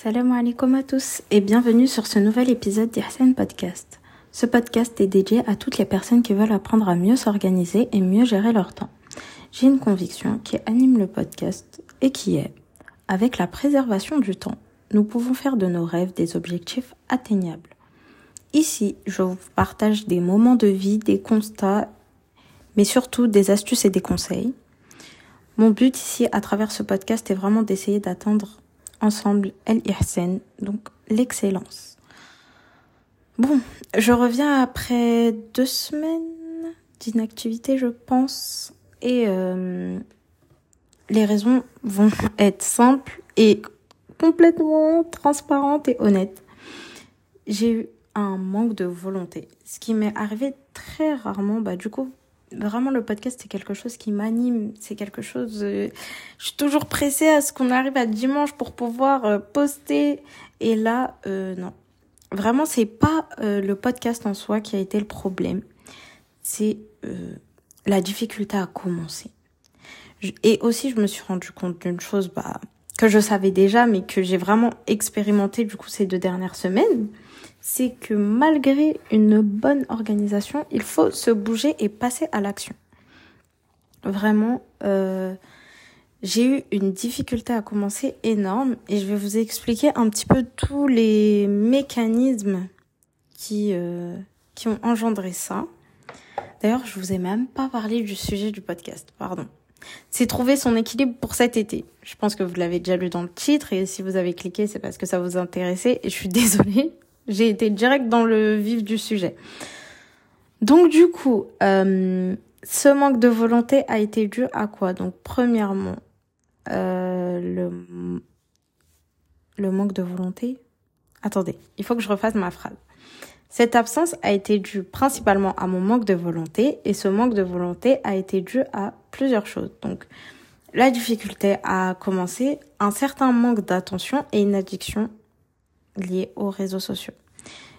Salam alaikum à tous et bienvenue sur ce nouvel épisode d'Ihsan Podcast. Ce podcast est dédié à toutes les personnes qui veulent apprendre à mieux s'organiser et mieux gérer leur temps. J'ai une conviction qui anime le podcast et qui est, avec la préservation du temps, nous pouvons faire de nos rêves des objectifs atteignables. Ici, je vous partage des moments de vie, des constats, mais surtout des astuces et des conseils. Mon but ici, à travers ce podcast, est vraiment d'essayer d'atteindre ensemble El Ihsan, donc l'excellence. Bon, je reviens après deux semaines d'inactivité, je pense, et euh, les raisons vont être simples et complètement transparentes et honnêtes. J'ai eu un manque de volonté, ce qui m'est arrivé très rarement. Bah du coup, vraiment le podcast c'est quelque chose qui m'anime, c'est quelque chose euh, je suis toujours pressée à ce qu'on arrive à dimanche pour pouvoir euh, poster et là euh, non. Vraiment c'est pas le podcast en soi qui a été le problème. C'est la difficulté à commencer. Et aussi je me suis rendu compte d'une chose bah que je savais déjà mais que j'ai vraiment expérimenté du coup ces deux dernières semaines c'est que malgré une bonne organisation, il faut se bouger et passer à l'action. Vraiment, euh, j'ai eu une difficulté à commencer énorme et je vais vous expliquer un petit peu tous les mécanismes qui, euh, qui ont engendré ça. D'ailleurs, je vous ai même pas parlé du sujet du podcast, pardon. C'est trouver son équilibre pour cet été. Je pense que vous l'avez déjà lu dans le titre et si vous avez cliqué, c'est parce que ça vous intéressait et je suis désolée. J'ai été direct dans le vif du sujet. Donc du coup, euh, ce manque de volonté a été dû à quoi? Donc premièrement, euh, le, le manque de volonté. Attendez, il faut que je refasse ma phrase. Cette absence a été due principalement à mon manque de volonté et ce manque de volonté a été dû à plusieurs choses. Donc la difficulté à commencer, un certain manque d'attention et une addiction liées aux réseaux sociaux.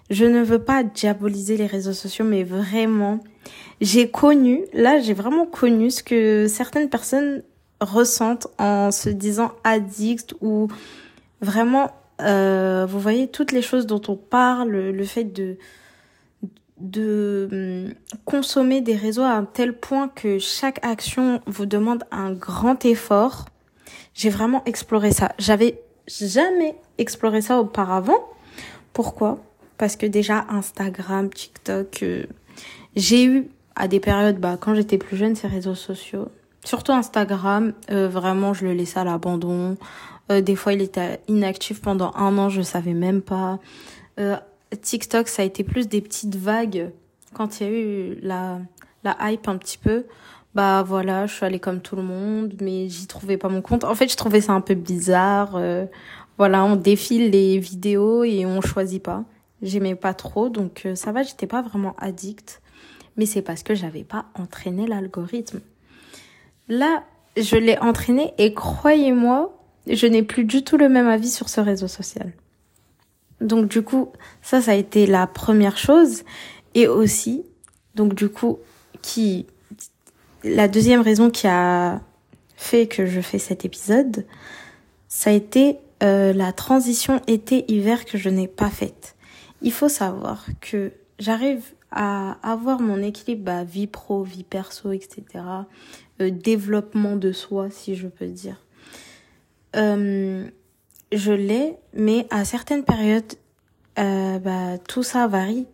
Je ne veux pas diaboliser les réseaux sociaux, mais vraiment, j'ai connu, là j'ai vraiment connu ce que certaines personnes ressentent en se disant addict ou vraiment, euh, vous voyez, toutes les choses dont on parle, le fait de de hum, consommer des réseaux à un tel point que chaque action vous demande un grand effort. J'ai vraiment exploré ça. J'avais jamais exploré ça auparavant. Pourquoi? Parce que déjà Instagram, TikTok, euh, j'ai eu à des périodes, bah, quand j'étais plus jeune, ces réseaux sociaux. Surtout Instagram, euh, vraiment, je le laissais à l'abandon. Euh, des fois, il était inactif pendant un an, je savais même pas. TikTok, ça a été plus des petites vagues quand il y a eu la, la hype un petit peu bah voilà, je suis allée comme tout le monde, mais j'y trouvais pas mon compte. En fait, je trouvais ça un peu bizarre. Euh, voilà, on défile les vidéos et on choisit pas. J'aimais pas trop, donc euh, ça va, j'étais pas vraiment addict. Mais c'est parce que j'avais pas entraîné l'algorithme. Là, je l'ai entraîné et croyez-moi, je n'ai plus du tout le même avis sur ce réseau social. Donc du coup, ça, ça a été la première chose. Et aussi, donc du coup, qui la deuxième raison qui a fait que je fais cet épisode, ça a été euh, la transition été-hiver que je n'ai pas faite. Il faut savoir que j'arrive à avoir mon équilibre bah, vie pro, vie perso, etc. Euh, développement de soi, si je peux dire. Euh, je l'ai, mais à certaines périodes, bah, tout ça varie.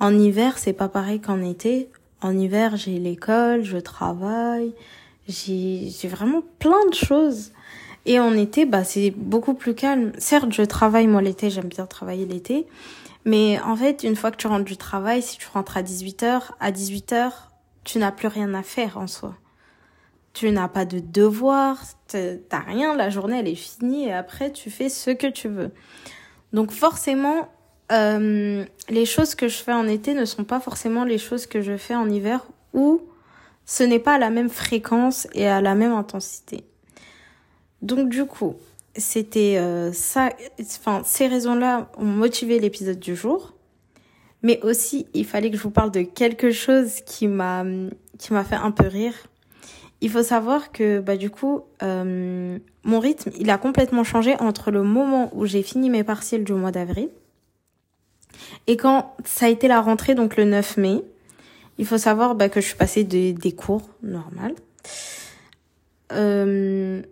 En hiver, c'est pas pareil qu'en été. En hiver, j'ai l'école, je travaille, j'ai vraiment plein de choses. Et en été, bah, c'est beaucoup plus calme. Certes, je travaille, moi, l'été, j'aime bien travailler l'été. Mais en fait, une fois que tu rentres du travail, si tu rentres à 18h, à 18h, tu n'as plus rien à faire en soi. Tu n'as pas de devoirs, t'as rien, la journée elle est finie et après tu fais ce que tu veux. Donc forcément, euh, les choses que je fais en été ne sont pas forcément les choses que je fais en hiver ou ce n'est pas à la même fréquence et à la même intensité. Donc du coup, c'était euh, ça, enfin ces raisons-là ont motivé l'épisode du jour. Mais aussi, il fallait que je vous parle de quelque chose qui m'a qui m'a fait un peu rire. il faut savoir que bah du coup euh, mon rythme il a complètement changé entre le moment où j'ai fini mes partiels du mois d'avril et quand ça a été la rentrée donc le 9 mai. Il faut savoir bah, que je suis passée des cours normales. Euh,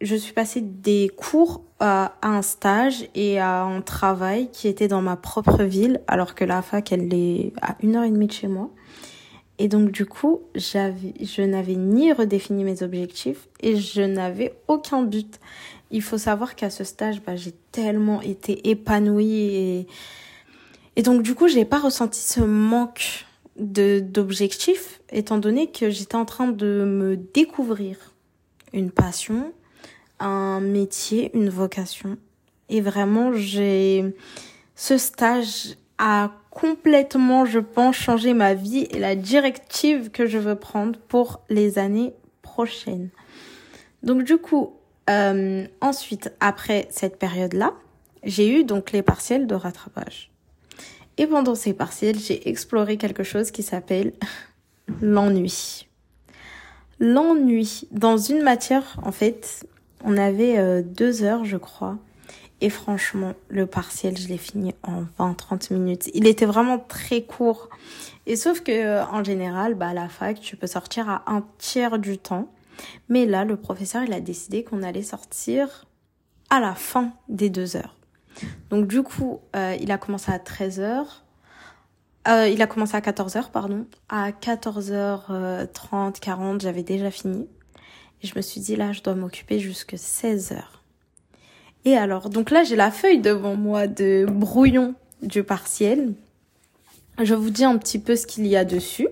je suis passée des cours à, un stage et à un travail qui était dans ma propre ville, alors que la fac, elle est à une heure et demie de chez moi. Et donc, du coup, j'avais, je n'avais ni redéfini mes objectifs et je n'avais aucun but. Il faut savoir qu'à ce stage, bah, j'ai tellement été épanouie et, et donc, du coup, j'ai pas ressenti ce manque de, d'objectifs, étant donné que j'étais en train de me découvrir une passion, un métier, une vocation. Et vraiment, j'ai, ce stage a complètement, je pense, changé ma vie et la directive que je veux prendre pour les années prochaines. Donc du coup, euh, ensuite, après cette période-là, j'ai eu donc les partiels de rattrapage. Et pendant ces partiels, j'ai exploré quelque chose qui s'appelle l'ennui. L'ennui. Dans une matière, en fait, on avait euh, deux heures, je crois. Et franchement, le partiel, je l'ai fini en 20-30 minutes. Il était vraiment très court. Et sauf que, euh, en général, bah, à la fac, tu peux sortir à un tiers du temps. Mais là, le professeur, il a décidé qu'on allait sortir à la fin des deux heures. Donc, du coup, euh, il a commencé à 13 heures. Euh, il a commencé à 14 heures, pardon. À 14h30, 40, j'avais déjà fini. Et je me suis dit, là, je dois m'occuper jusque 16 heures. Et alors, donc là, j'ai la feuille devant moi de brouillon du partiel. Je vous dis un petit peu ce qu'il y a dessus.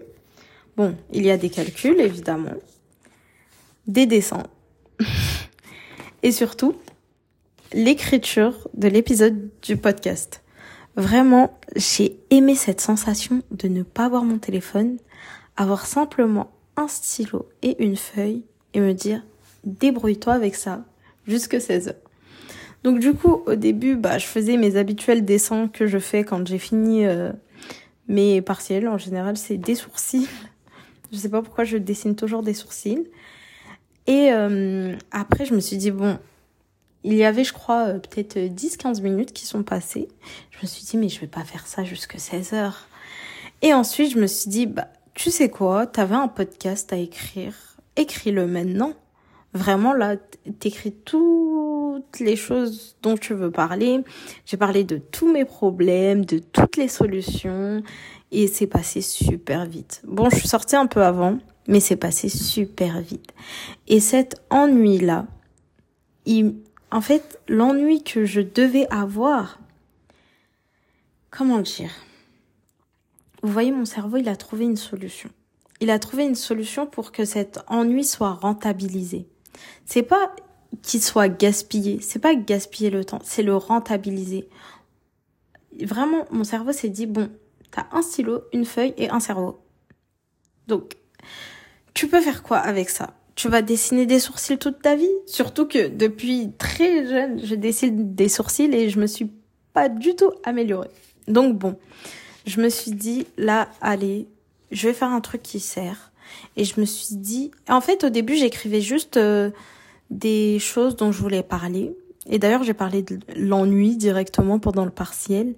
Bon, il y a des calculs, évidemment. Des dessins. Et surtout, l'écriture de l'épisode du podcast. Vraiment, j'ai aimé cette sensation de ne pas voir mon téléphone, avoir simplement un stylo et une feuille et me dire débrouille-toi avec ça jusque 16 heures. Donc du coup, au début, bah, je faisais mes habituels dessins que je fais quand j'ai fini euh, mes partiels. En général, c'est des sourcils. Je sais pas pourquoi je dessine toujours des sourcils. Et euh, après, je me suis dit, bon, il y avait, je crois, euh, peut-être 10-15 minutes qui sont passées. Je me suis dit, mais je vais pas faire ça jusque 16 heures. Et ensuite, je me suis dit, bah, tu sais quoi, t'avais un podcast à écrire écris-le maintenant. Vraiment, là, t'écris toutes les choses dont tu veux parler. J'ai parlé de tous mes problèmes, de toutes les solutions. Et c'est passé super vite. Bon, je suis sortie un peu avant, mais c'est passé super vite. Et cet ennui-là, il, en fait, l'ennui que je devais avoir, comment dire? Vous voyez, mon cerveau, il a trouvé une solution il a trouvé une solution pour que cet ennui soit rentabilisé. C'est pas qu'il soit gaspillé, c'est pas gaspiller le temps, c'est le rentabiliser. Vraiment, mon cerveau s'est dit bon, t'as un stylo, une feuille et un cerveau. Donc, tu peux faire quoi avec ça? Tu vas dessiner des sourcils toute ta vie Surtout que depuis très jeune, je dessine des sourcils et je me suis pas du tout améliorée. Donc bon, je me suis dit là, allez, je vais faire un truc qui sert. Et je me suis dit, en fait, au début, j'écrivais juste euh, des choses dont je voulais parler. Et d'ailleurs, j'ai parlé de l'ennui directement pendant le partiel.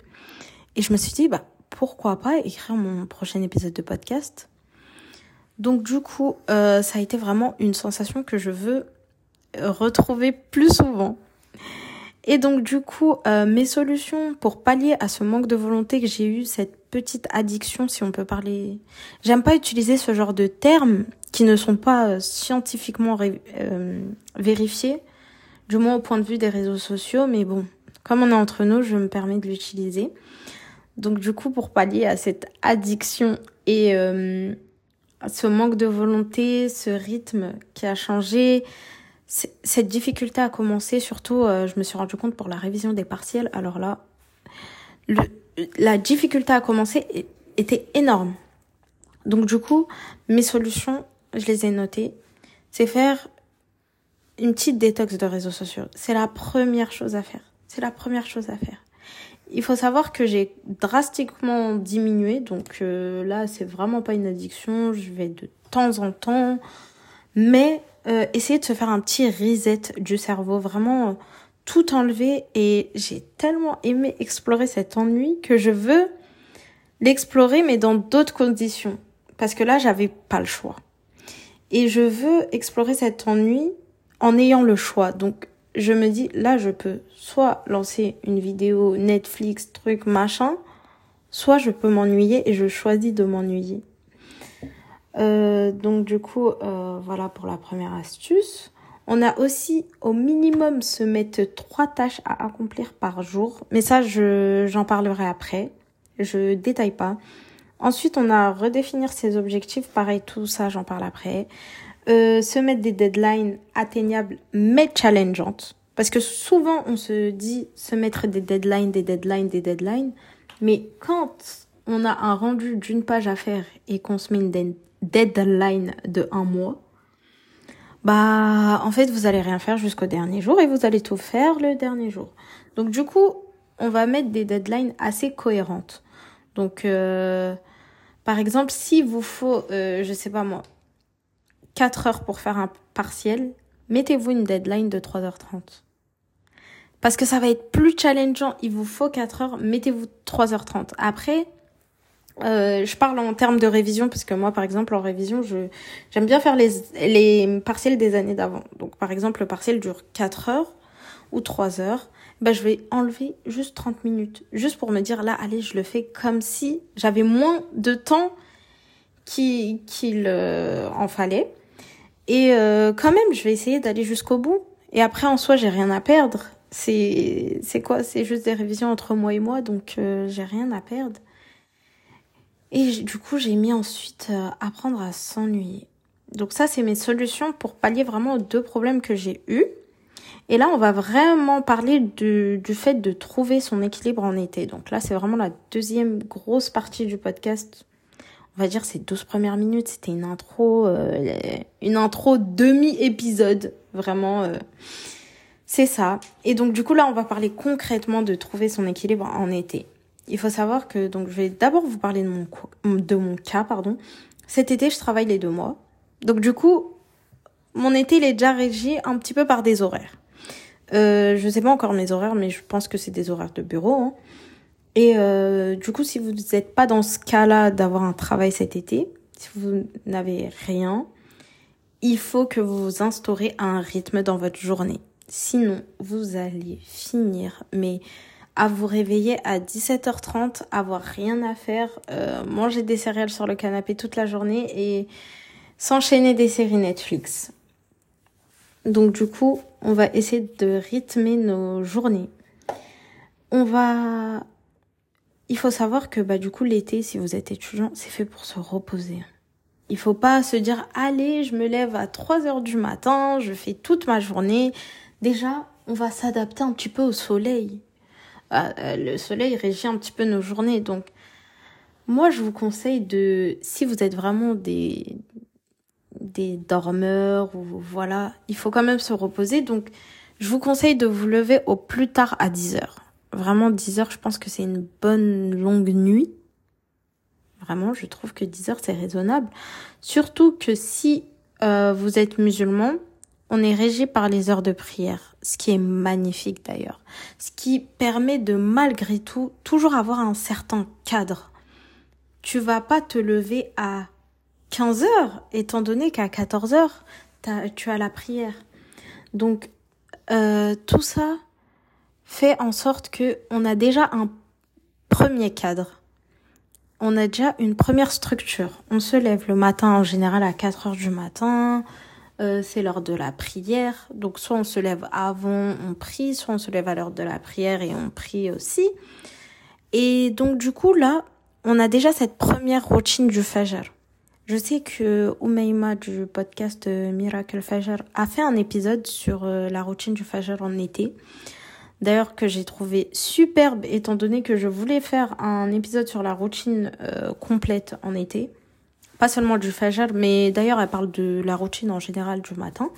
Et je me suis dit, bah, pourquoi pas écrire mon prochain épisode de podcast? Donc, du coup, euh, ça a été vraiment une sensation que je veux retrouver plus souvent. Et donc du coup, euh, mes solutions pour pallier à ce manque de volonté que j'ai eu, cette petite addiction, si on peut parler. J'aime pas utiliser ce genre de termes qui ne sont pas euh, scientifiquement euh, vérifiés, du moins au point de vue des réseaux sociaux, mais bon, comme on est entre nous, je me permets de l'utiliser. Donc du coup, pour pallier à cette addiction et ce manque de volonté, ce rythme qui a changé, cette difficulté a commencé, surtout, euh, je me suis rendu compte pour la révision des partiels. Alors là, le, la difficulté à commencer était énorme. Donc du coup, mes solutions, je les ai notées. C'est faire une petite détox de réseaux sociaux. C'est la première chose à faire. C'est la première chose à faire. Il faut savoir que j'ai drastiquement diminué, donc euh, là c'est vraiment pas une addiction. Je vais de temps en temps, mais euh, essayer de se faire un petit reset du cerveau, vraiment euh, tout enlever. Et j'ai tellement aimé explorer cet ennui que je veux l'explorer, mais dans d'autres conditions. Parce que là, j'avais pas le choix. Et je veux explorer cet ennui en ayant le choix. Donc, je me dis, là, je peux soit lancer une vidéo Netflix, truc, machin, soit je peux m'ennuyer et je choisis de m'ennuyer. Euh, donc du coup, euh, voilà pour la première astuce. On a aussi au minimum se mettre trois tâches à accomplir par jour. Mais ça, je, j'en parlerai après. Je détaille pas. Ensuite, on a redéfinir ses objectifs. Pareil, tout ça, j'en parle après. Euh, se mettre des deadlines atteignables mais challengeantes. Parce que souvent, on se dit se mettre des deadlines, des deadlines, des deadlines. Mais quand on a un rendu d'une page à faire et qu'on se met une deadline de un mois, bah en fait vous allez rien faire jusqu'au dernier jour et vous allez tout faire le dernier jour. Donc du coup, on va mettre des deadlines assez cohérentes. Donc euh, par exemple, si vous faut, euh, je sais pas moi, 4 heures pour faire un partiel, mettez-vous une deadline de 3h30. Parce que ça va être plus challengeant, il vous faut 4 heures, mettez-vous 3h30. Après, euh, je parle en termes de révision parce que moi, par exemple, en révision, je j'aime bien faire les les partiels des années d'avant. Donc, par exemple, le partiel dure 4 heures ou 3 heures. Ben, je vais enlever juste 30 minutes, juste pour me dire là, allez, je le fais comme si j'avais moins de temps qu'il euh, en fallait. Et euh, quand même, je vais essayer d'aller jusqu'au bout. Et après, en soi, j'ai rien à perdre. C'est c'est quoi? C'est juste des révisions entre moi et moi, donc euh, j'ai rien à perdre. Et du coup, j'ai mis ensuite euh, apprendre à s'ennuyer. Donc ça, c'est mes solutions pour pallier vraiment aux deux problèmes que j'ai eus. Et là, on va vraiment parler du, du fait de trouver son équilibre en été. Donc là, c'est vraiment la deuxième grosse partie du podcast. On va dire ces 12 premières minutes, c'était une intro, euh, une intro demi-épisode. Vraiment, euh, c'est ça. Et donc du coup, là, on va parler concrètement de trouver son équilibre en été. Il faut savoir que donc je vais d'abord vous parler de mon cas pardon. Cet été, je travaille les deux mois. Donc du coup, mon été il est déjà régi un petit peu par des horaires. Euh, je sais pas encore mes horaires, mais je pense que c'est des horaires de bureau. Hein. Et euh, du coup, si vous n'êtes pas dans ce cas-là d'avoir un travail cet été, si vous n'avez rien, il faut que vous instaurez un rythme dans votre journée. Sinon, vous allez finir, mais à vous réveiller à 17h30, avoir rien à faire, euh, manger des céréales sur le canapé toute la journée et s'enchaîner des séries Netflix. Donc du coup, on va essayer de rythmer nos journées. On va... Il faut savoir que bah du coup l'été, si vous êtes étudiant, c'est fait pour se reposer. Il faut pas se dire allez, je me lève à 3 heures du matin, je fais toute ma journée. Déjà, on va s'adapter un petit peu au soleil. Ah, euh, le soleil régit un petit peu nos journées. Donc, moi, je vous conseille de, si vous êtes vraiment des, des dormeurs ou voilà, il faut quand même se reposer. Donc, je vous conseille de vous lever au plus tard à 10 heures. Vraiment, 10 heures, je pense que c'est une bonne longue nuit. Vraiment, je trouve que 10 heures, c'est raisonnable. Surtout que si euh, vous êtes musulman, on est régi par les heures de prière, ce qui est magnifique d'ailleurs, ce qui permet de malgré tout toujours avoir un certain cadre. Tu vas pas te lever à 15 heures, étant donné qu'à 14 heures, tu as la prière. Donc, euh, tout ça fait en sorte que on a déjà un premier cadre. On a déjà une première structure. On se lève le matin en général à 4 heures du matin. Euh, c'est l'heure de la prière. Donc soit on se lève avant, on prie, soit on se lève à l'heure de la prière et on prie aussi. Et donc du coup là, on a déjà cette première routine du Fajr. Je sais que Umayma du podcast euh, Miracle Fajr a fait un épisode sur euh, la routine du Fajr en été. D'ailleurs que j'ai trouvé superbe étant donné que je voulais faire un épisode sur la routine complète en été pas seulement du fajr, mais d'ailleurs elle parle de la routine en général du matin.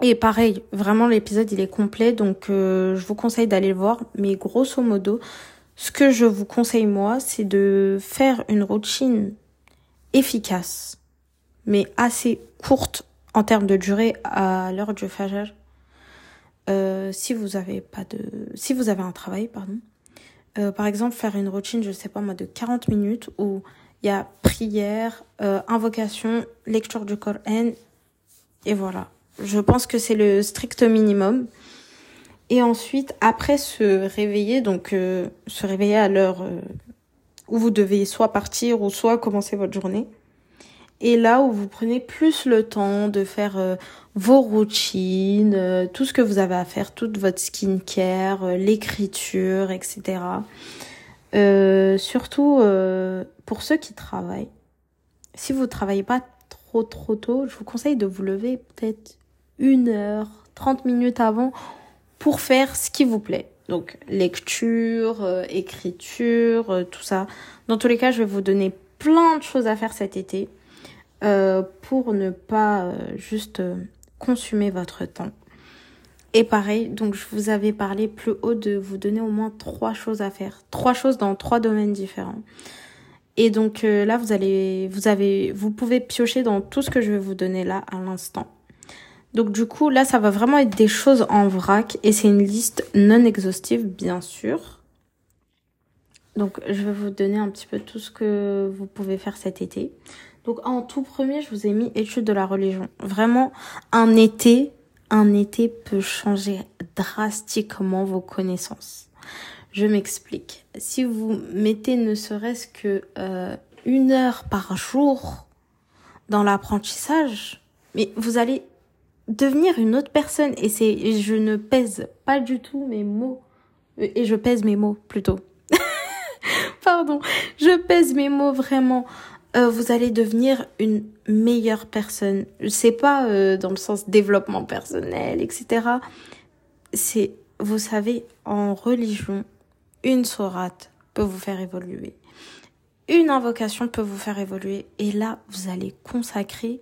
Et pareil, vraiment l'épisode il est complet, donc euh, je vous conseille d'aller le voir. Mais grosso modo, ce que je vous conseille moi, c'est de faire une routine efficace, mais assez courte en termes de durée à l'heure du fajr. Euh, si vous avez pas de, si vous avez un travail, pardon. Euh, par exemple, faire une routine, je sais pas moi, de 40 minutes où il y a prière, euh, invocation, lecture du Coran, et voilà. Je pense que c'est le strict minimum. Et ensuite, après se réveiller, donc euh, se réveiller à l'heure euh, où vous devez soit partir ou soit commencer votre journée. Et là où vous prenez plus le temps de faire euh, vos routines, euh, tout ce que vous avez à faire, toute votre skincare, euh, l'écriture, etc. surtout pour ceux qui travaillent. Si vous travaillez pas trop trop tôt, je vous conseille de vous lever peut-être une heure, 30 minutes avant pour faire ce qui vous plaît. Donc lecture, écriture, tout ça. Dans tous les cas, je vais vous donner plein de choses à faire cet été. Euh, pour ne pas euh, juste euh, consumer votre temps. Et pareil, donc je vous avais parlé plus haut de vous donner au moins trois choses à faire, trois choses dans trois domaines différents. Et donc là, vous allez, vous avez, vous pouvez piocher dans tout ce que je vais vous donner là à l'instant. Donc du coup, là, ça va vraiment être des choses en vrac et c'est une liste non exhaustive, bien sûr. Donc je vais vous donner un petit peu tout ce que vous pouvez faire cet été. Donc en tout premier, je vous ai mis étude de la religion. Vraiment, un été, un été peut changer drastiquement vos connaissances. Je m'explique. Si vous mettez ne serait-ce que euh, une heure par jour dans l'apprentissage, mais vous allez devenir une autre personne. Et c'est, je ne pèse pas du tout mes mots. Et je pèse mes mots plutôt. Pardon. Je pèse mes mots vraiment. Euh, vous allez devenir une meilleure personne. C'est pas euh, dans le sens développement personnel, etc. C'est, vous savez, en religion, une sourate peut vous faire évoluer. Une invocation peut vous faire évoluer. Et là, vous allez consacrer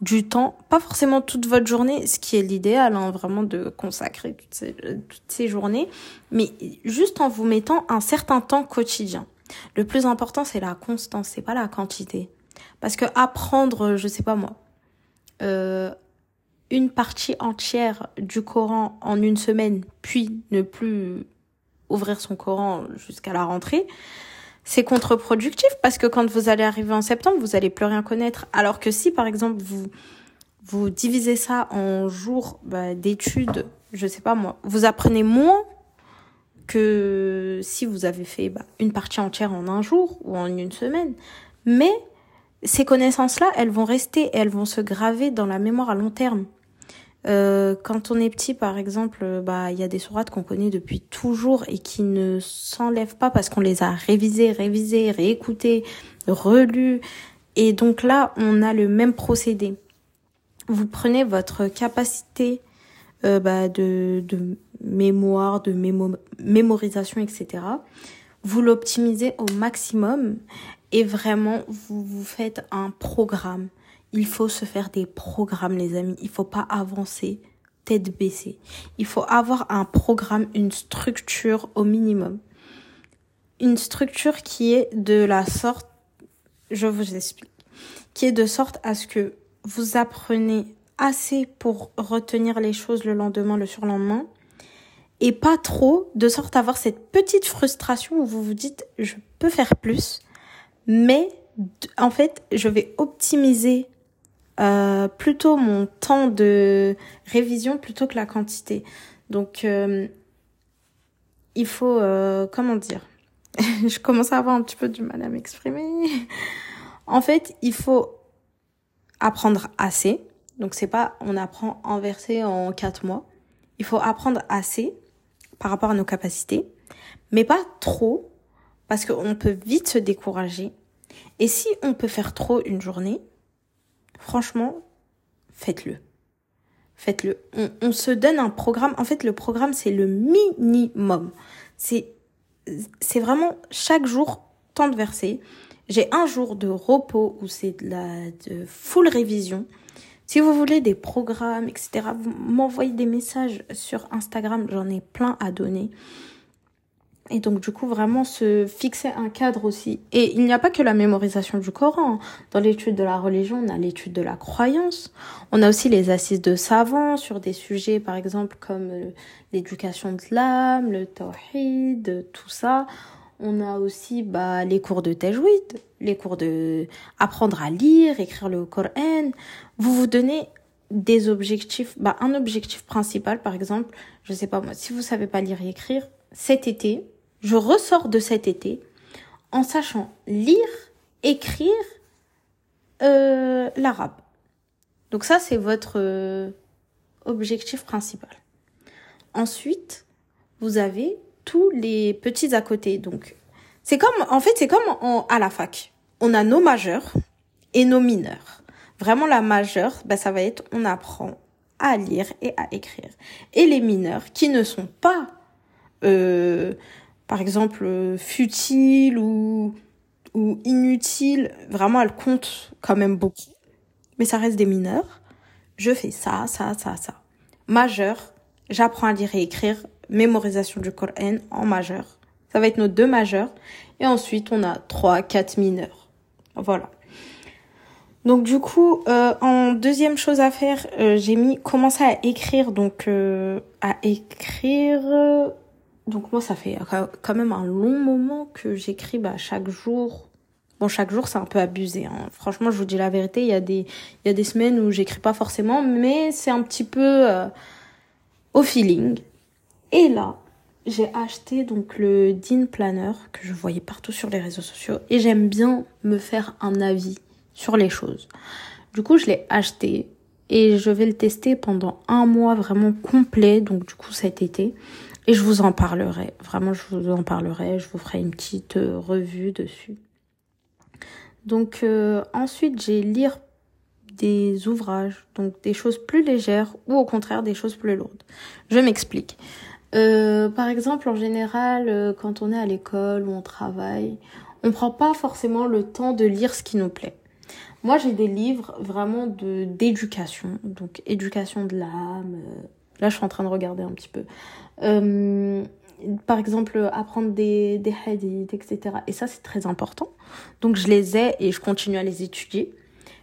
du temps, pas forcément toute votre journée, ce qui est l'idéal, hein, vraiment de consacrer toutes ces, toutes ces journées, mais juste en vous mettant un certain temps quotidien. Le plus important, c'est la constance, c'est pas la quantité. Parce que apprendre, je sais pas moi, euh, une partie entière du Coran en une semaine, puis ne plus ouvrir son Coran jusqu'à la rentrée, c'est contre-productif parce que quand vous allez arriver en septembre, vous allez plus rien connaître. Alors que si, par exemple, vous vous divisez ça en jours bah, d'études, je sais pas moi, vous apprenez moins que si vous avez fait bah, une partie entière en un jour ou en une semaine. Mais ces connaissances-là, elles vont rester elles vont se graver dans la mémoire à long terme. Euh, quand on est petit, par exemple, bah il y a des sourates qu'on connaît depuis toujours et qui ne s'enlèvent pas parce qu'on les a révisées, révisées, réécoutées, relues. Et donc là, on a le même procédé. Vous prenez votre capacité euh, bah, de, de mémoire, de mémorisation, etc. Vous l'optimisez au maximum et vraiment vous vous faites un programme. Il faut se faire des programmes, les amis. Il faut pas avancer tête baissée. Il faut avoir un programme, une structure au minimum. Une structure qui est de la sorte, je vous explique, qui est de sorte à ce que vous apprenez assez pour retenir les choses le lendemain, le surlendemain, et pas trop, de sorte à avoir cette petite frustration où vous vous dites, je peux faire plus, mais en fait, je vais optimiser euh, plutôt mon temps de révision plutôt que la quantité. Donc, euh, il faut, euh, comment dire, je commence à avoir un petit peu du mal à m'exprimer. en fait, il faut apprendre assez. Donc, c'est pas on apprend en verset en quatre mois. Il faut apprendre assez par rapport à nos capacités, mais pas trop, parce qu'on peut vite se décourager. Et si on peut faire trop une journée, franchement, faites-le. Faites-le. On, se donne un programme. En fait, le programme, c'est le minimum. C'est, vraiment chaque jour, tant de versets. J'ai un jour de repos où c'est de la de full révision. Si vous voulez des programmes, etc., m'envoyez des messages sur Instagram, j'en ai plein à donner. Et donc du coup vraiment se fixer un cadre aussi. Et il n'y a pas que la mémorisation du Coran. Dans l'étude de la religion, on a l'étude de la croyance. On a aussi les assises de savants sur des sujets par exemple comme euh, l'éducation de l'âme, le tawhid, tout ça. On a aussi bah, les cours de tajwid, les cours de apprendre à lire, écrire le Coran. Vous vous donnez des objectifs, bah, un objectif principal par exemple, je sais pas moi, si vous savez pas lire et écrire, cet été, je ressors de cet été en sachant lire, écrire euh, l'arabe. Donc ça, c'est votre euh, objectif principal. Ensuite, vous avez tous les petits à côté. Donc, c'est comme, en fait, c'est comme en, à la fac. On a nos majeurs et nos mineurs. Vraiment, la majeure, ben, ça va être, on apprend à lire et à écrire. Et les mineurs, qui ne sont pas euh, par exemple euh, futile ou ou inutile, vraiment elle compte quand même beaucoup. Mais ça reste des mineurs. Je fais ça, ça, ça, ça. Majeur, j'apprends à lire et écrire, mémorisation du Coran en majeur. Ça va être nos deux majeurs. Et ensuite, on a trois, quatre mineurs. Voilà. Donc du coup, euh, en deuxième chose à faire, euh, j'ai mis commencer à écrire, donc à écrire donc moi, ça fait quand même un long moment que j'écris bah, chaque jour. Bon, chaque jour, c'est un peu abusé. Hein. Franchement, je vous dis la vérité, il y a des, il y a des semaines où j'écris pas forcément, mais c'est un petit peu euh, au feeling. Et là, j'ai acheté donc le Dean Planner que je voyais partout sur les réseaux sociaux et j'aime bien me faire un avis sur les choses. Du coup, je l'ai acheté et je vais le tester pendant un mois vraiment complet, donc du coup cet été. Et je vous en parlerai. Vraiment, je vous en parlerai. Je vous ferai une petite euh, revue dessus. Donc euh, ensuite, j'ai lire des ouvrages, donc des choses plus légères ou au contraire des choses plus lourdes. Je m'explique. Euh, par exemple, en général, quand on est à l'école ou on travaille, on prend pas forcément le temps de lire ce qui nous plaît. Moi, j'ai des livres vraiment de d'éducation, donc éducation de l'âme. Là, je suis en train de regarder un petit peu. Euh, par exemple, apprendre des, des hadiths, etc. Et ça, c'est très important. Donc, je les ai et je continue à les étudier.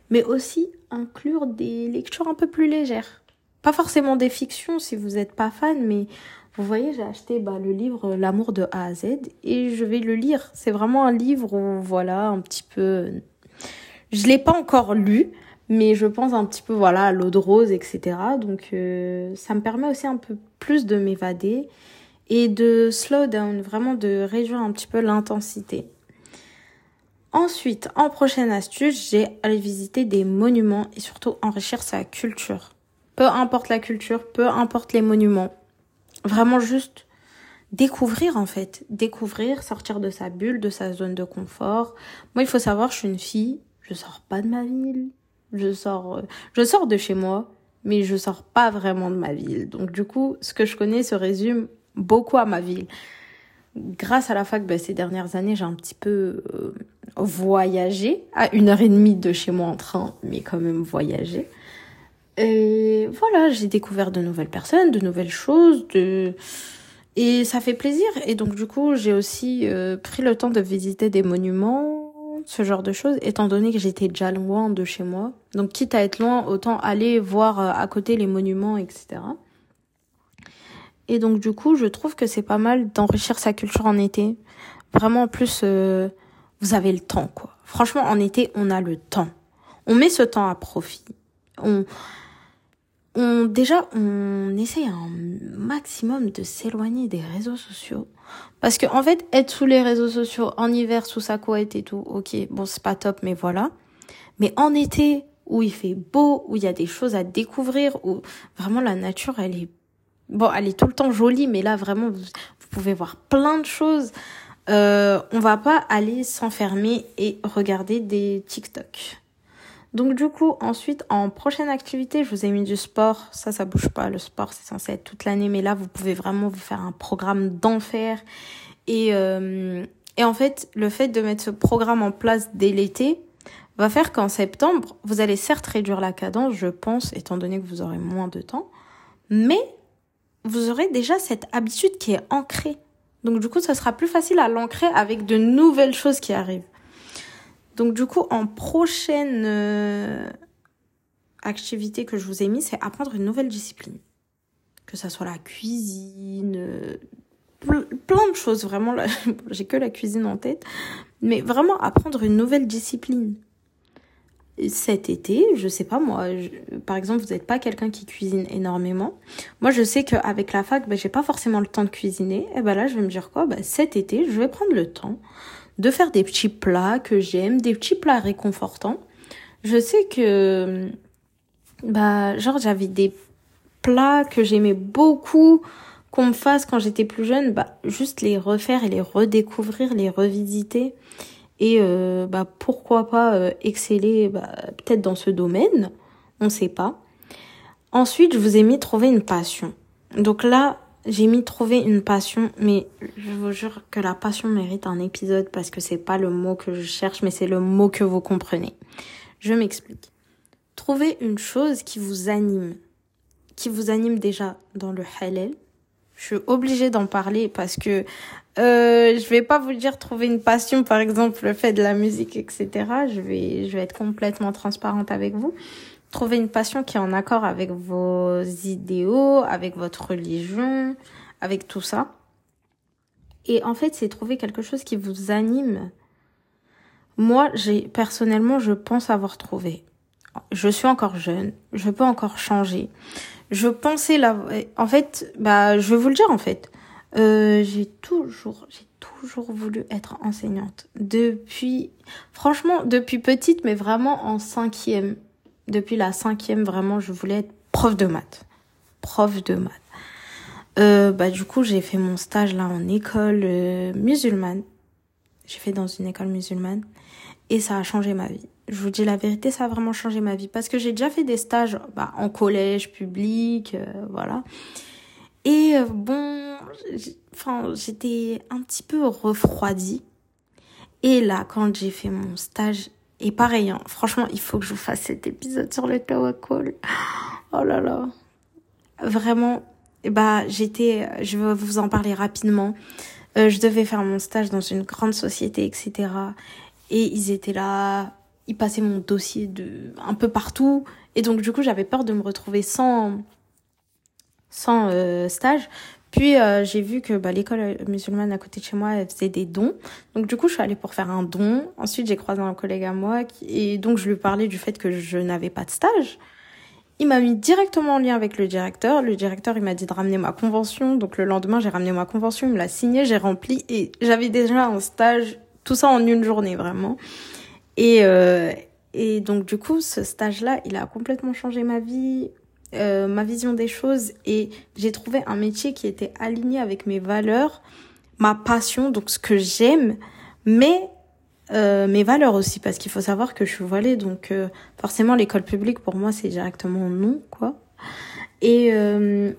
Mais aussi inclure des lectures un peu plus légères. Pas forcément des fictions si vous n'êtes pas fan, mais vous voyez, j'ai acheté bah, le livre L'amour de A à Z et je vais le lire. C'est vraiment un livre où, voilà, un petit peu... Je l'ai pas encore lu, mais je pense un petit peu voilà à l'eau de rose etc donc euh, ça me permet aussi un peu plus de m'évader et de slow down vraiment de réduire un petit peu l'intensité. Ensuite en prochaine astuce j'ai allé visiter des monuments et surtout enrichir sa culture. Peu importe la culture peu importe les monuments vraiment juste découvrir en fait découvrir sortir de sa bulle de sa zone de confort moi il faut savoir je suis une fille je sors pas de ma ville je sors, euh, je sors de chez moi, mais je sors pas vraiment de ma ville. Donc du coup, ce que je connais se résume beaucoup à ma ville. Grâce à la fac, ben, ces dernières années, j'ai un petit peu euh, voyagé à une heure et demie de chez moi en train, mais quand même voyagé. Et voilà, j'ai découvert de nouvelles personnes, de nouvelles choses, de et ça fait plaisir. Et donc du coup, j'ai aussi euh, pris le temps de visiter des monuments, ce genre de choses, étant donné que j'étais déjà loin de chez moi. Donc quitte à être loin, autant aller voir euh, à côté les monuments, etc. Et donc du coup, je trouve que c'est pas mal d'enrichir sa culture en été. Vraiment, en plus, euh, vous avez le temps, quoi. Franchement, en été, on a le temps. On met ce temps à profit. On, on déjà on essaye un maximum de s'éloigner des réseaux sociaux. Parce que en fait être sous les réseaux sociaux en hiver sous sa couette et tout ok bon c'est pas top mais voilà. Mais en été où il fait beau où il y a des choses à découvrir où vraiment la nature elle est bon elle est tout le temps jolie mais là vraiment vous, pouvez voir plein de choses. Euh, on va pas aller s'enfermer et regarder des TikTok donc du coup, ensuite, en prochaine activité, je vous ai mis du sport. Ça, ça bouge pas. Le sport, c'est censé être toute l'année, mais là, vous pouvez vraiment vous faire un programme d'enfer. Et, euh, et en fait, le fait de mettre ce programme en place dès l'été va faire qu'en septembre, vous allez certes réduire la cadence, je pense, étant donné que vous aurez moins de temps, mais vous aurez déjà cette habitude qui est ancrée. Donc du coup, ça sera plus facile à l'ancrer avec de nouvelles choses qui arrivent. Donc du coup, en prochaine euh, activité que je vous ai mis, c'est apprendre une nouvelle discipline. Que ça soit la cuisine, euh, plein de choses vraiment. J'ai que la cuisine en tête, mais vraiment apprendre une nouvelle discipline cet été, je sais pas moi, par exemple, vous n'êtes pas quelqu'un qui cuisine énormément. Moi, je sais qu'avec la fac, ben, j'ai pas forcément le temps de cuisiner. Et ben là, je vais me dire quoi? Ben, Cet été, je vais prendre le temps de faire des petits plats que j'aime, des petits plats réconfortants. Je sais que, bah, genre, j'avais des plats que j'aimais beaucoup qu'on me fasse quand j'étais plus jeune, bah, juste les refaire et les redécouvrir, les revisiter et euh, bah, pourquoi pas euh, exceller bah, peut-être dans ce domaine, on ne sait pas. Ensuite, je vous ai mis trouver une passion. Donc là, j'ai mis trouver une passion, mais je vous jure que la passion mérite un épisode parce que c'est pas le mot que je cherche, mais c'est le mot que vous comprenez. Je m'explique. Trouvez une chose qui vous anime, qui vous anime déjà dans le halal. Je suis obligée d'en parler parce que euh, je vais pas vous dire trouver une passion, par exemple le fait de la musique, etc. Je vais, je vais être complètement transparente avec vous. Trouver une passion qui est en accord avec vos idéaux, avec votre religion, avec tout ça. Et en fait, c'est trouver quelque chose qui vous anime. Moi, j'ai personnellement, je pense avoir trouvé. Je suis encore jeune, je peux encore changer. Je pensais la, en fait, bah, je vais vous le dire en fait. Euh, j'ai toujours, j'ai toujours voulu être enseignante. Depuis, franchement, depuis petite, mais vraiment en cinquième. Depuis la cinquième, vraiment, je voulais être prof de maths. Prof de maths. Euh, bah, du coup, j'ai fait mon stage là en école euh, musulmane. J'ai fait dans une école musulmane. Et ça a changé ma vie. Je vous dis la vérité, ça a vraiment changé ma vie. Parce que j'ai déjà fait des stages bah, en collège public, euh, voilà. Et euh, bon, enfin, j'étais un petit peu refroidie. Et là, quand j'ai fait mon stage, et pareil, hein, franchement, il faut que je vous fasse cet épisode sur le tawakkul. Oh là là. Vraiment, bah, j'étais, je vais vous en parler rapidement. Euh, je devais faire mon stage dans une grande société, etc. Et ils étaient là, ils passaient mon dossier de un peu partout. Et donc, du coup, j'avais peur de me retrouver sans, sans euh, stage. Puis euh, j'ai vu que bah, l'école musulmane à côté de chez moi elle faisait des dons. Donc du coup je suis allée pour faire un don. Ensuite j'ai croisé un collègue à moi qui... et donc je lui parlais du fait que je n'avais pas de stage. Il m'a mis directement en lien avec le directeur. Le directeur il m'a dit de ramener ma convention. Donc le lendemain j'ai ramené ma convention, il me l'a signé, j'ai rempli et j'avais déjà un stage. Tout ça en une journée vraiment. Et euh, et donc du coup ce stage là il a complètement changé ma vie euh, ma vision des choses et j'ai trouvé un métier qui était aligné avec mes valeurs, ma passion, donc ce que j'aime, mais euh, mes valeurs aussi parce qu'il faut savoir que je suis voilée donc euh, forcément l'école publique pour moi c'est directement non quoi. Et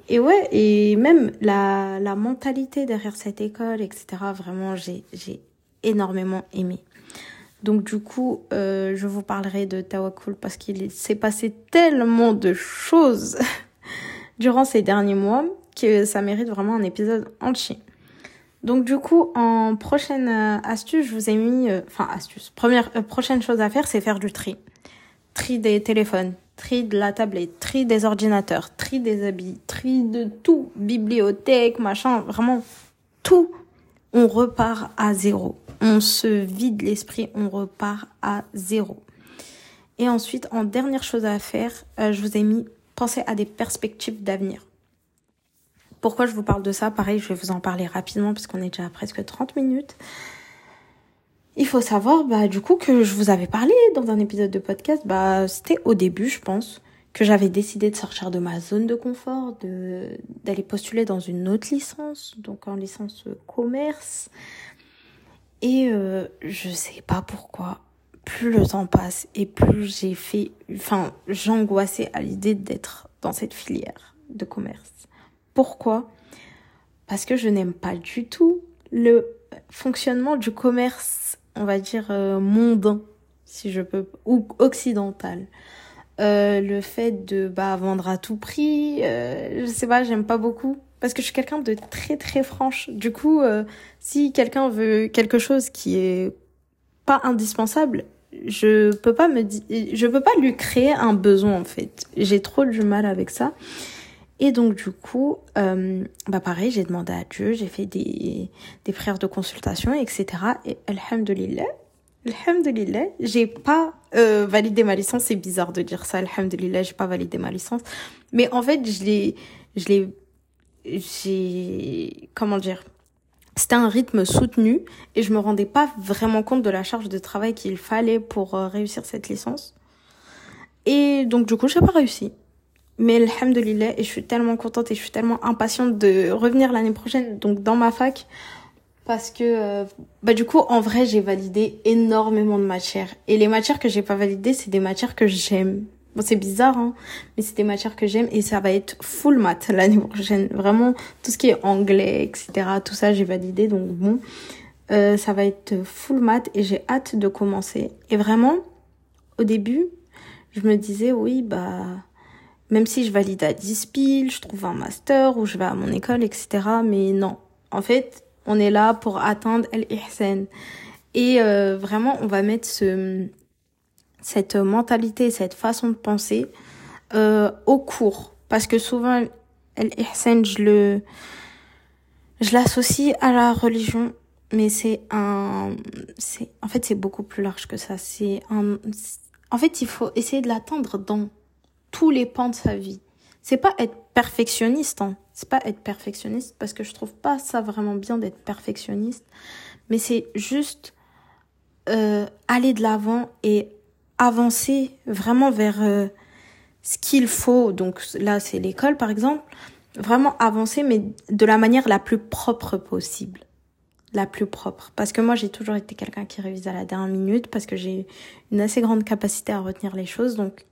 et ouais et même la la mentalité derrière cette école etc vraiment j'ai j'ai énormément aimé. Donc du coup, euh, je vous parlerai de Tawakul parce qu'il s'est passé tellement de choses durant ces derniers mois que ça mérite vraiment un épisode entier. Donc du coup, en prochaine euh, astuce, je vous ai mis, euh, enfin astuce, première prochaine chose à faire, c'est faire du tri. Tri des téléphones, tri de la tablette, tri des ordinateurs, tri des habits, tri de tout, bibliothèque, machin, vraiment tout. On repart à zéro on se vide l'esprit, on repart à zéro. Et ensuite, en dernière chose à faire, euh, je vous ai mis penser à des perspectives d'avenir. Pourquoi je vous parle de ça? Pareil, je vais vous en parler rapidement parce qu'on est déjà à presque 30 minutes. Il faut savoir, bah, du coup, que je vous avais parlé dans un épisode de podcast, bah, c'était au début, je pense, que j'avais décidé de sortir de ma zone de confort, d'aller postuler dans une autre licence, donc en licence commerce, et euh, je sais pas pourquoi, plus le temps passe et plus j'ai fait, enfin, j'angoissais à l'idée d'être dans cette filière de commerce. Pourquoi? Parce que je n'aime pas du tout le fonctionnement du commerce, on va dire euh, mondain, si je peux, ou occidental. Euh, le fait de bah, vendre à tout prix, euh, je sais pas, j'aime pas beaucoup. parce que je suis quelqu'un de très très franche. Du coup, euh, si quelqu'un veut quelque chose qui est pas indispensable, je peux pas me je peux pas lui créer un besoin en fait. J'ai trop du mal avec ça. Et donc du coup, euh, bah pareil, j'ai demandé à Dieu, j'ai fait des, des prières de consultation, etc. Et alhamdulillah, alhamdulillah, j'ai pas euh, validé ma licence. C'est bizarre de dire ça, alhamdulillah, j'ai pas validé ma licence. Mais en fait, je l'ai, je l'ai, j'ai, comment dire, c'était un rythme soutenu et je me rendais pas vraiment compte de la charge de travail qu'il fallait pour euh, réussir cette licence. Et donc du coup, j'ai pas réussi. Mais alhamdulillah, et je suis tellement contente et je suis tellement impatiente de revenir l'année prochaine, donc dans ma fac, parce que, euh, bah du coup, en vrai, j'ai validé énormément de matières. Et les matières que j'ai pas validées, c'est des matières que j'aime. Bon, c'est bizarre, hein, mais c'est des matières que j'aime et ça va être full math l'année prochaine. Vraiment, tout ce qui est anglais, etc., tout ça, j'ai validé, donc bon, euh, ça va être full math et j'ai hâte de commencer. Et vraiment, au début, je me disais, oui, bah, même si je valide à 10 piles, je trouve un master ou je vais à mon école, etc. Mais non. En fait, on est là pour atteindre l'ihsan. Et euh, vraiment, on va mettre ce, cette mentalité, cette façon de penser euh, au cours. Parce que souvent, l'ihsan, je le, je l'associe à la religion. Mais c'est un, c'est, en fait, c'est beaucoup plus large que ça. C'est un, en fait, il faut essayer de l'atteindre dans tous les pans de sa vie. C'est pas être perfectionniste, hein. C'est pas être perfectionniste parce que je trouve pas ça vraiment bien d'être perfectionniste. Mais c'est juste euh, aller de l'avant et avancer vraiment vers euh, ce qu'il faut. Donc là, c'est l'école, par exemple. Vraiment avancer, mais de la manière la plus propre possible la plus propre. Parce que moi, j'ai toujours été quelqu'un qui révise à la dernière minute parce que j'ai une assez grande capacité à retenir les choses. Donc,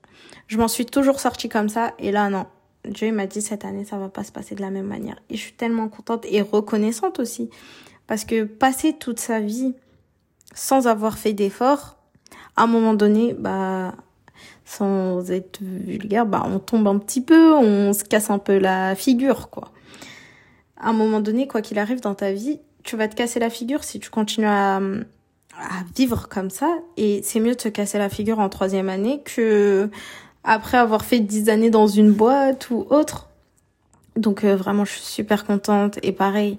je m'en suis toujours sortie comme ça. Et là, non. Dieu m'a dit cette année, ça va pas se passer de la même manière. Et je suis tellement contente et reconnaissante aussi. Parce que passer toute sa vie sans avoir fait d'efforts, à un moment donné, bah, sans être vulgaire, bah, on tombe un petit peu, on se casse un peu la figure, quoi. À un moment donné, quoi qu'il arrive dans ta vie, tu vas te casser la figure si tu continues à, à vivre comme ça. Et c'est mieux de se casser la figure en troisième année que après avoir fait dix années dans une boîte ou autre. Donc euh, vraiment, je suis super contente. Et pareil,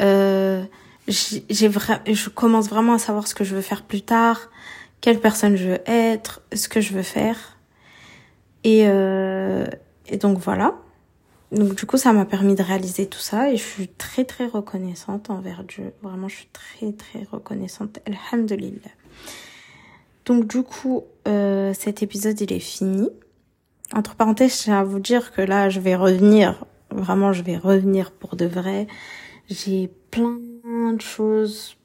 euh, j'ai vraiment, je commence vraiment à savoir ce que je veux faire plus tard, quelle personne je veux être, ce que je veux faire. Et, euh, et donc voilà. Donc du coup, ça m'a permis de réaliser tout ça et je suis très très reconnaissante envers Dieu. Vraiment, je suis très très reconnaissante. Alhamdulillah. Donc du coup, euh, cet épisode il est fini. Entre parenthèses, je à vous dire que là, je vais revenir. Vraiment, je vais revenir pour de vrai. J'ai plein de choses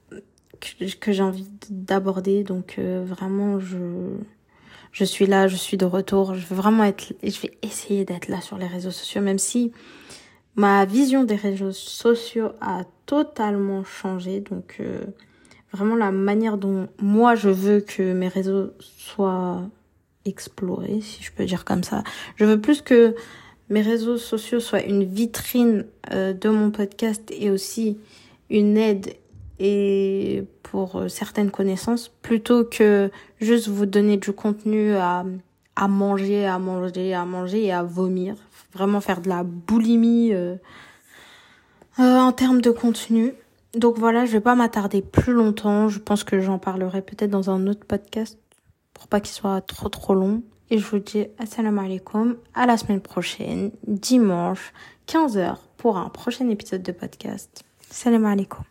que, que j'ai envie d'aborder. Donc euh, vraiment, je je suis là, je suis de retour, je vais vraiment être, je vais essayer d'être là sur les réseaux sociaux, même si ma vision des réseaux sociaux a totalement changé. Donc, euh, vraiment la manière dont moi je veux que mes réseaux soient explorés, si je peux dire comme ça. Je veux plus que mes réseaux sociaux soient une vitrine euh, de mon podcast et aussi une aide et pour euh, certaines connaissances plutôt que juste vous donner du contenu à, à manger, à manger, à manger et à vomir. Vraiment faire de la boulimie euh, euh, en termes de contenu. Donc voilà, je vais pas m'attarder plus longtemps. Je pense que j'en parlerai peut-être dans un autre podcast pour pas qu'il soit trop trop long. Et je vous dis assalamu alaikum, à la semaine prochaine, dimanche, 15h, pour un prochain épisode de podcast. Salam alaikum.